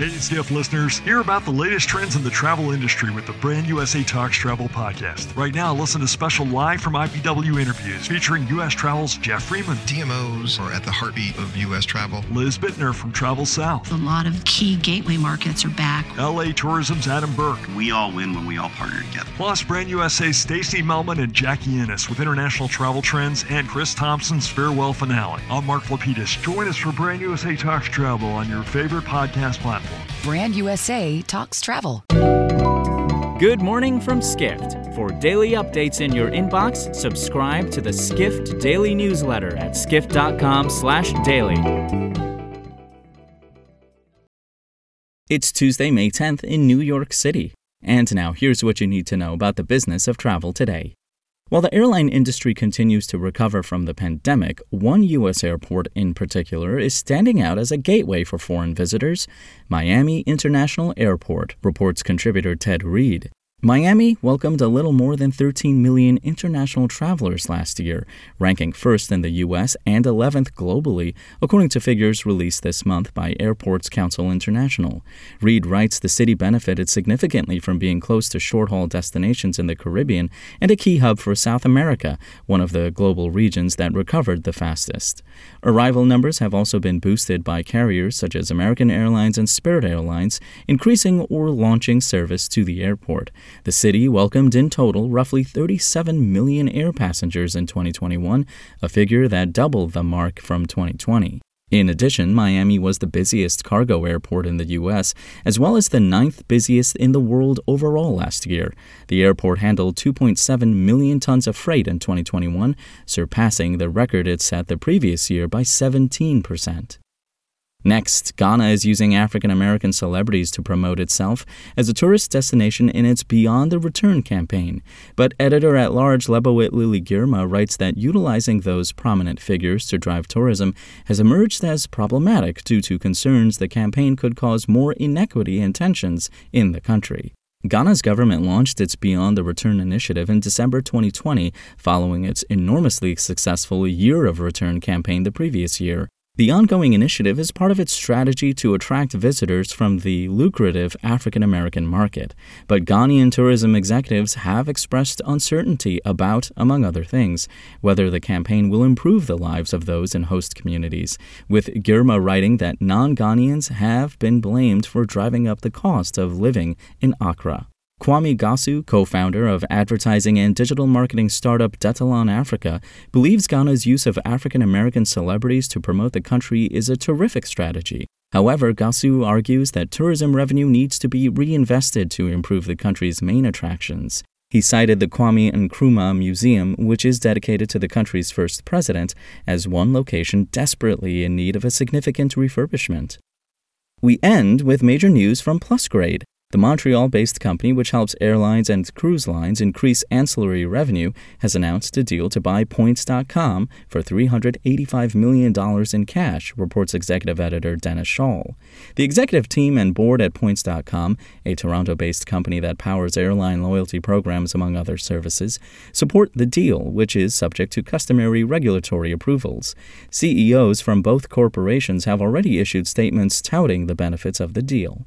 Hey, Skift listeners, hear about the latest trends in the travel industry with the Brand USA Talks Travel podcast. Right now, listen to special live from IPW interviews featuring U.S. Travel's Jeff Freeman. DMOs are at the heartbeat of U.S. travel. Liz Bittner from Travel South. A lot of key gateway markets are back. LA Tourism's Adam Burke. We all win when we all partner together. Plus, Brand USA's Stacy Melman and Jackie Ennis with international travel trends and Chris Thompson's farewell finale. I'm Mark Lapidus. Join us for Brand USA Talks Travel on your favorite podcast platform. Brand USA talks travel. Good morning from Skift. For daily updates in your inbox, subscribe to the Skift Daily newsletter at skift.com/daily. It's Tuesday, May 10th in New York City. And now here's what you need to know about the business of travel today. While the airline industry continues to recover from the pandemic, one U.S. airport in particular is standing out as a gateway for foreign visitors Miami International Airport, reports contributor Ted Reed. Miami welcomed a little more than 13 million international travelers last year, ranking first in the U.S. and 11th globally, according to figures released this month by Airports Council International. Reed writes the city benefited significantly from being close to short haul destinations in the Caribbean and a key hub for South America, one of the global regions that recovered the fastest. Arrival numbers have also been boosted by carriers such as American Airlines and Spirit Airlines, increasing or launching service to the airport. The city welcomed in total roughly 37 million air passengers in 2021, a figure that doubled the mark from 2020. In addition, Miami was the busiest cargo airport in the U.S., as well as the ninth busiest in the world overall last year. The airport handled 2.7 million tons of freight in 2021, surpassing the record it set the previous year by 17 percent. Next, Ghana is using African American celebrities to promote itself as a tourist destination in its Beyond the Return campaign. But editor at large Lebawit Lily Girma writes that utilizing those prominent figures to drive tourism has emerged as problematic due to concerns the campaign could cause more inequity and tensions in the country. Ghana's government launched its Beyond the Return initiative in December 2020, following its enormously successful Year of Return campaign the previous year. The ongoing initiative is part of its strategy to attract visitors from the lucrative African American market. But Ghanaian tourism executives have expressed uncertainty about, among other things, whether the campaign will improve the lives of those in host communities, with Girma writing that non Ghanaians have been blamed for driving up the cost of living in Accra. Kwame Gasu, co founder of advertising and digital marketing startup Detalon Africa, believes Ghana's use of African American celebrities to promote the country is a terrific strategy. However, Gasu argues that tourism revenue needs to be reinvested to improve the country's main attractions. He cited the Kwame Nkrumah Museum, which is dedicated to the country's first president, as one location desperately in need of a significant refurbishment. We end with major news from Plusgrade. The Montreal based company, which helps airlines and cruise lines increase ancillary revenue, has announced a deal to buy Points.com for $385 million in cash, reports executive editor Dennis Schaal. The executive team and board at Points.com, a Toronto based company that powers airline loyalty programs among other services, support the deal, which is subject to customary regulatory approvals. CEOs from both corporations have already issued statements touting the benefits of the deal.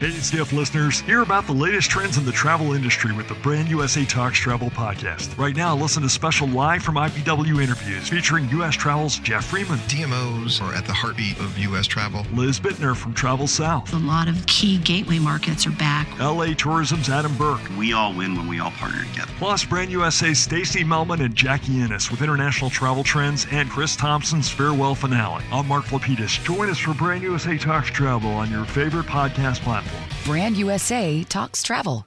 Hey, Skift listeners, hear about the latest trends in the travel industry with the Brand USA Talks Travel podcast. Right now, listen to special live from IPW interviews featuring U.S. Travel's Jeff Freeman. DMOs are at the heartbeat of U.S. travel. Liz Bittner from Travel South. A lot of key gateway markets are back. LA Tourism's Adam Burke. We all win when we all partner together. Plus, Brand USA's Stacy Melman and Jackie Ennis with international travel trends and Chris Thompson's farewell finale. I'm Mark Lapidus. Join us for Brand USA Talks Travel on your favorite podcast platform. Brand USA talks travel.